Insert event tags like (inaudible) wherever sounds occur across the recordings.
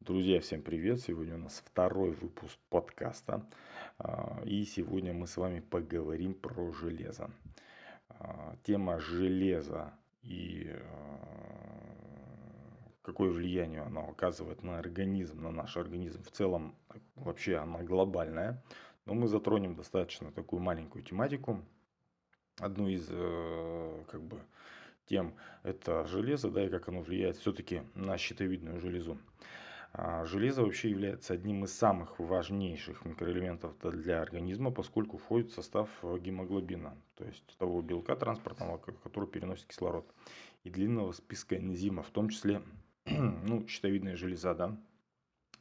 Друзья, всем привет! Сегодня у нас второй выпуск подкаста. А, и сегодня мы с вами поговорим про железо. А, тема железа и а, какое влияние оно оказывает на организм, на наш организм в целом, вообще она глобальная. Но мы затронем достаточно такую маленькую тематику. Одну из э, как бы тем это железо, да, и как оно влияет все-таки на щитовидную железу. А железо вообще является одним из самых важнейших микроэлементов для организма, поскольку входит в состав э, гемоглобина, то есть того белка транспортного, который переносит кислород, и длинного списка энзимов, в том числе (clears throat) ну, щитовидная железа. Да?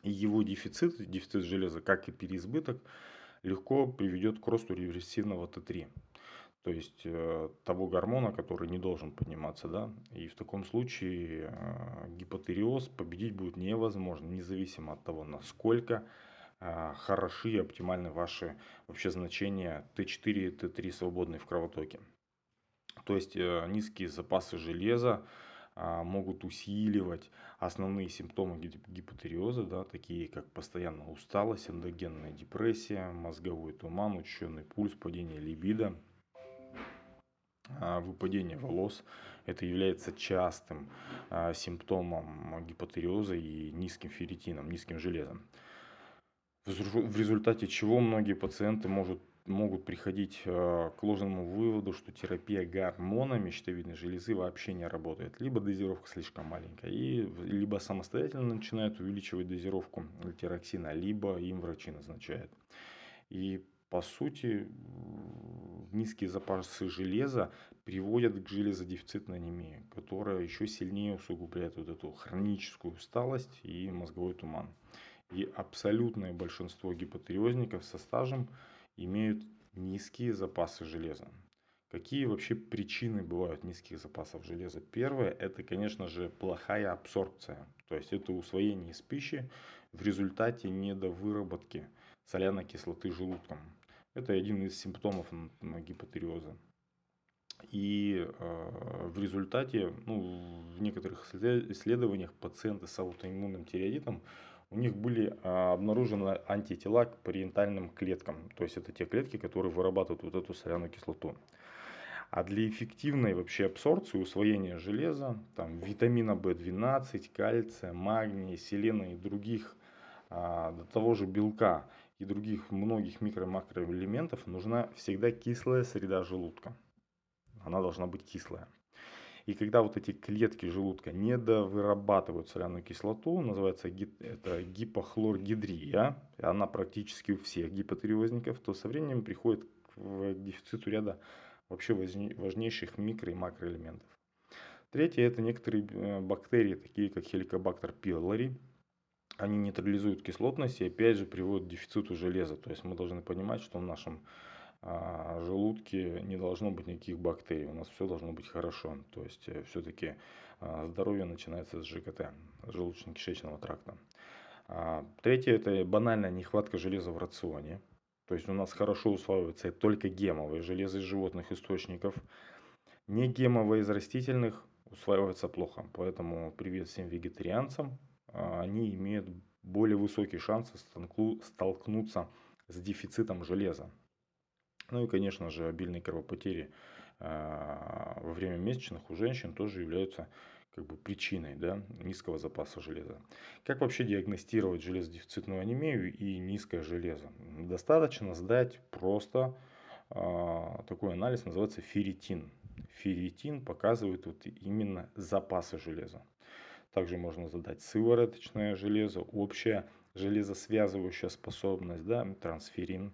И его дефицит, дефицит железа, как и переизбыток, легко приведет к росту реверсивного Т3 то есть э, того гормона, который не должен подниматься, да, и в таком случае э, гипотериоз победить будет невозможно, независимо от того, насколько э, хороши и оптимальны ваши вообще значения Т4 и Т3 свободные в кровотоке. То есть низкие запасы железа могут усиливать основные симптомы гипотериоза, да, такие как постоянная усталость, эндогенная депрессия, мозговой туман, учащенный пульс, падение либидо, выпадение волос. Это является частым а, симптомом гипотериоза и низким ферритином, низким железом. В результате чего многие пациенты могут, могут приходить а, к ложному выводу, что терапия гормонами щитовидной железы вообще не работает. Либо дозировка слишком маленькая, и, либо самостоятельно начинают увеличивать дозировку альтероксина, либо им врачи назначают. И по сути, низкие запасы железа приводят к железодефицитной анемии, которая еще сильнее усугубляет вот эту хроническую усталость и мозговой туман. И абсолютное большинство гипотериозников со стажем имеют низкие запасы железа. Какие вообще причины бывают низких запасов железа? Первое, это, конечно же, плохая абсорбция. То есть это усвоение из пищи в результате недовыработки соляной кислоты желудком. Это один из симптомов гипотериоза. И э, в результате, ну, в некоторых исследованиях пациенты с аутоиммунным тиреоидитом, у них были э, обнаружены антитела к париентальным клеткам. То есть это те клетки, которые вырабатывают вот эту соляную кислоту. А для эффективной вообще абсорбции, усвоения железа, там, витамина В12, кальция, магния, селена и других, а, до того же белка и других многих микро-макроэлементов нужна всегда кислая среда желудка. Она должна быть кислая. И когда вот эти клетки желудка недовырабатывают соляную кислоту, называется это гипохлоргидрия, она практически у всех гипотериозников, то со временем приходит к дефициту ряда вообще важнейших микро- и макроэлементов. Третье – это некоторые э, бактерии, такие как хеликобактер пилори, они нейтрализуют кислотность и опять же приводят к дефициту железа. То есть мы должны понимать, что в нашем а, желудке не должно быть никаких бактерий, у нас все должно быть хорошо. То есть э, все-таки а, здоровье начинается с ЖКТ, желудочно-кишечного тракта. А, третье это банальная нехватка железа в рационе. То есть у нас хорошо усваивается только гемовое железо из животных источников. Не гемовое из растительных усваивается плохо. Поэтому привет всем вегетарианцам, они имеют более высокие шансы столкнуться с дефицитом железа. Ну и, конечно же, обильные кровопотери а, во время месячных у женщин тоже являются как бы причиной да, низкого запаса железа. Как вообще диагностировать железодефицитную анемию и низкое железо? Достаточно сдать просто э, такой анализ, называется ферритин. Ферритин показывает вот именно запасы железа. Также можно задать сывороточное железо, общая железосвязывающая способность, да, трансферин.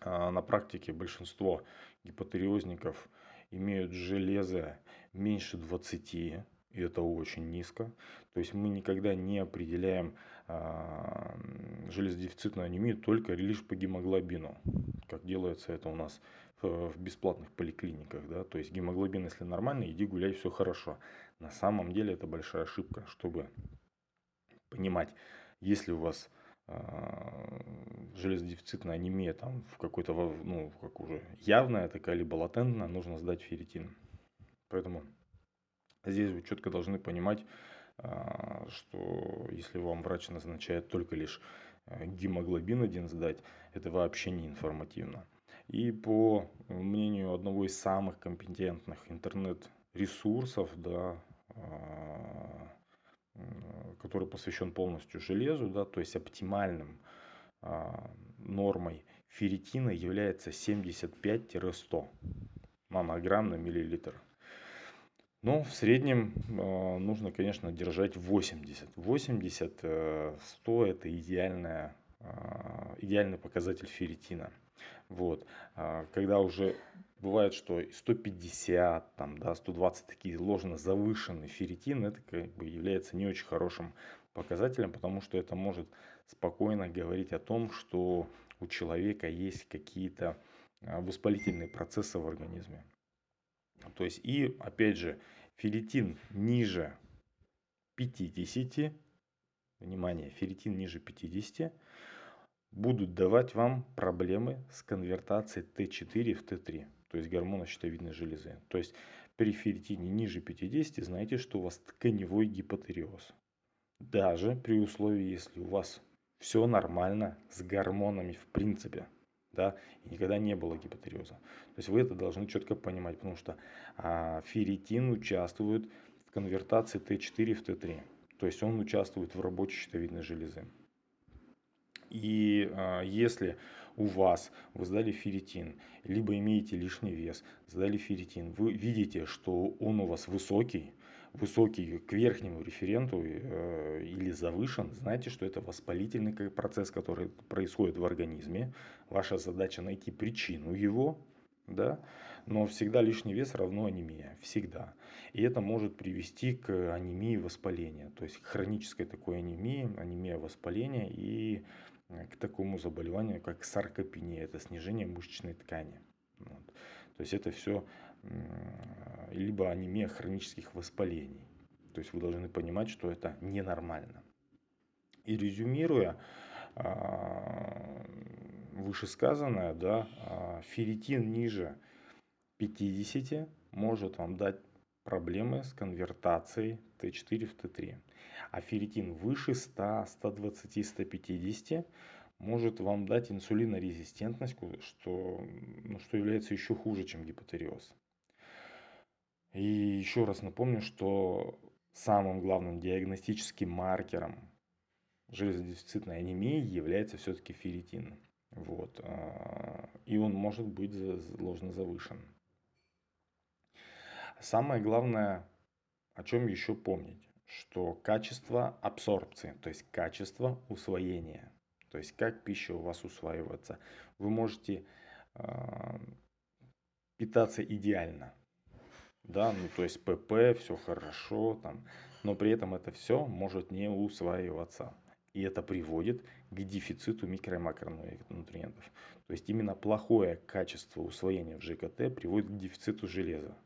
А на практике большинство гипотериозников имеют железо меньше 20, и это очень низко. То есть мы никогда не определяем а, железодефицитную анемию только лишь по гемоглобину, как делается это у нас в бесплатных поликлиниках. Да? То есть гемоглобин, если нормальный, иди гуляй, все хорошо. На самом деле это большая ошибка, чтобы понимать, если у вас э, железодефицитная анемия там в какой-то, ну, как уже явная такая, либо латентная, нужно сдать ферритин. Поэтому здесь вы четко должны понимать, а, что если вам врач назначает только лишь э, гемоглобин один сдать, это вообще не информативно. И по мнению одного из самых компетентных интернет-ресурсов, да, а, который посвящен полностью железу, да, то есть оптимальным а, нормой ферритина является 75-100 нанограмм на миллилитр. Но в среднем э, нужно, конечно, держать 80. 80, э, 100 это идеальная, э, идеальный показатель ферритина. Вот. А когда уже бывает, что 150, там, да, 120 такие ложно завышенный ферритин, это как бы является не очень хорошим показателем, потому что это может спокойно говорить о том, что у человека есть какие-то а, воспалительные процессы в организме. То есть и опять же ферритин ниже 50, внимание, ферритин ниже 50 будут давать вам проблемы с конвертацией Т4 в Т3, то есть гормона щитовидной железы. То есть при ферритине ниже 50 знаете, что у вас тканевой гипотериоз. Даже при условии, если у вас все нормально с гормонами в принципе да, и никогда не было гипотериоза. То есть вы это должны четко понимать, потому что а, ферритин участвует в конвертации Т4 в Т3. То есть он участвует в работе щитовидной железы. И а, если у вас вы сдали ферритин, либо имеете лишний вес, сдали ферритин, вы видите, что он у вас высокий, высокий к верхнему референту э, или завышен, знаете, что это воспалительный процесс, который происходит в организме. Ваша задача найти причину его, да, но всегда лишний вес равно анемия, всегда. И это может привести к анемии воспаления, то есть к хронической такой анемии, анемия воспаления и к такому заболеванию, как саркопения, это снижение мышечной ткани. Вот. То есть это все либо анемия хронических воспалений. То есть вы должны понимать, что это ненормально. И резюмируя а, вышесказанное, да, а, ферритин ниже 50 может вам дать проблемы с конвертацией Т4 в Т3. А ферритин выше 100, 120, 150 может вам дать инсулинорезистентность, что, ну, что является еще хуже, чем гипотериоз. И еще раз напомню, что самым главным диагностическим маркером железодефицитной анемии является все-таки ферритин. Вот. А, и он может быть ложно завышен. Самое главное, о чем еще помнить, что качество абсорбции, то есть качество усвоения, то есть как пища у вас усваивается, вы можете э, питаться идеально, да, ну то есть ПП, все хорошо, там, но при этом это все может не усваиваться. И это приводит к дефициту микро- и макронутриентов. То есть именно плохое качество усвоения в ЖКТ приводит к дефициту железа.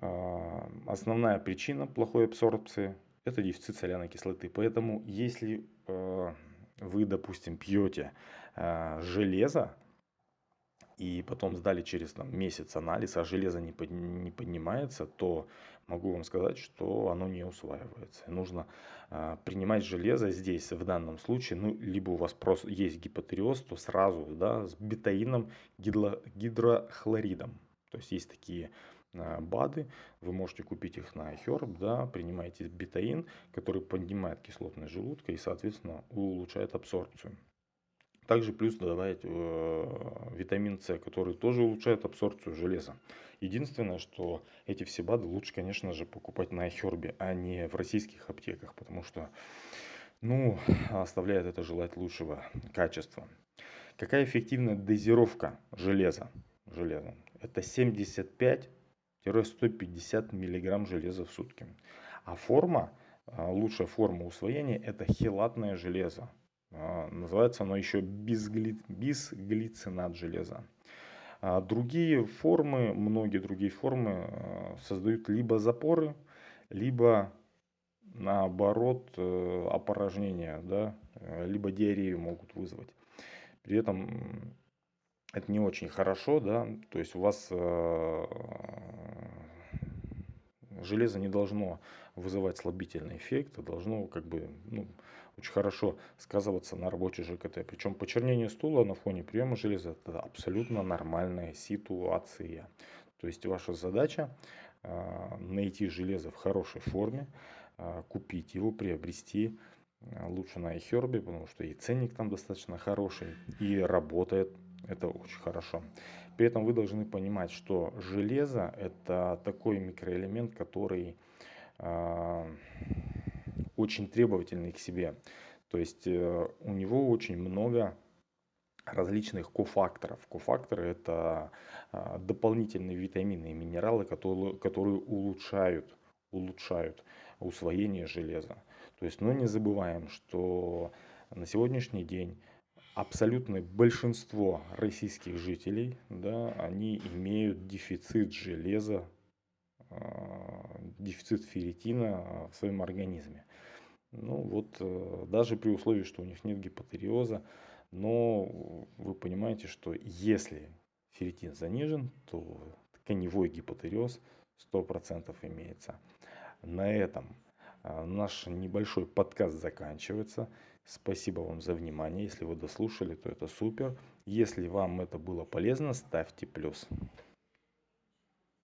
А, основная причина плохой абсорбции – это дефицит соляной кислоты. Поэтому если а, вы, допустим, пьете а, железо, и потом сдали через там, месяц анализ, а железо не, под, не поднимается, то могу вам сказать, что оно не усваивается. Нужно э, принимать железо здесь, в данном случае, ну, либо у вас просто есть гипотериоз, то сразу да, с бетаином, гидло, гидрохлоридом. То есть есть такие БАДы, вы можете купить их на iHerb, да, принимаете бетаин, который поднимает кислотность желудка и, соответственно, улучшает абсорбцию. Также плюс добавить э, витамин С, который тоже улучшает абсорбцию железа. Единственное, что эти все БАДы лучше, конечно же, покупать на iHerb, а не в российских аптеках, потому что, ну, оставляет это желать лучшего качества. Какая эффективная дозировка железа? железа? Это 75-150 мг железа в сутки. А форма, э, лучшая форма усвоения это хелатное железо. А, называется оно еще бисгли... бисглицинат железа. А другие формы, многие другие формы а, создают либо запоры, либо наоборот э, опорожнения, да, либо диарею могут вызвать. При этом это не очень хорошо, да, то есть у вас э, железо не должно вызывать слабительный эффект, должно как бы ну, очень хорошо сказываться на работе ЖКТ. Причем почернение стула на фоне приема железа это абсолютно нормальная ситуация. То есть ваша задача а, найти железо в хорошей форме, а, купить его, приобрести а, лучше на iHerb, потому что и ценник там достаточно хороший, и работает это очень хорошо. При этом вы должны понимать, что железо это такой микроэлемент, который очень требовательный к себе. То есть э, у него очень много различных кофакторов. Кофакторы это а, дополнительные витамины и минералы, которые, которые улучшают, улучшают усвоение железа. То есть, но не забываем, что на сегодняшний день абсолютное большинство российских жителей, да, они имеют дефицит железа, а, дефицит ферритина в своем организме. Ну вот э, даже при условии, что у них нет гипотериоза, но вы понимаете, что если ферритин занижен, то тканевой гипотериоз 100% имеется. На этом а, наш небольшой подкаст заканчивается. Спасибо вам за внимание. Если вы дослушали, то это супер. Если вам это было полезно, ставьте плюс.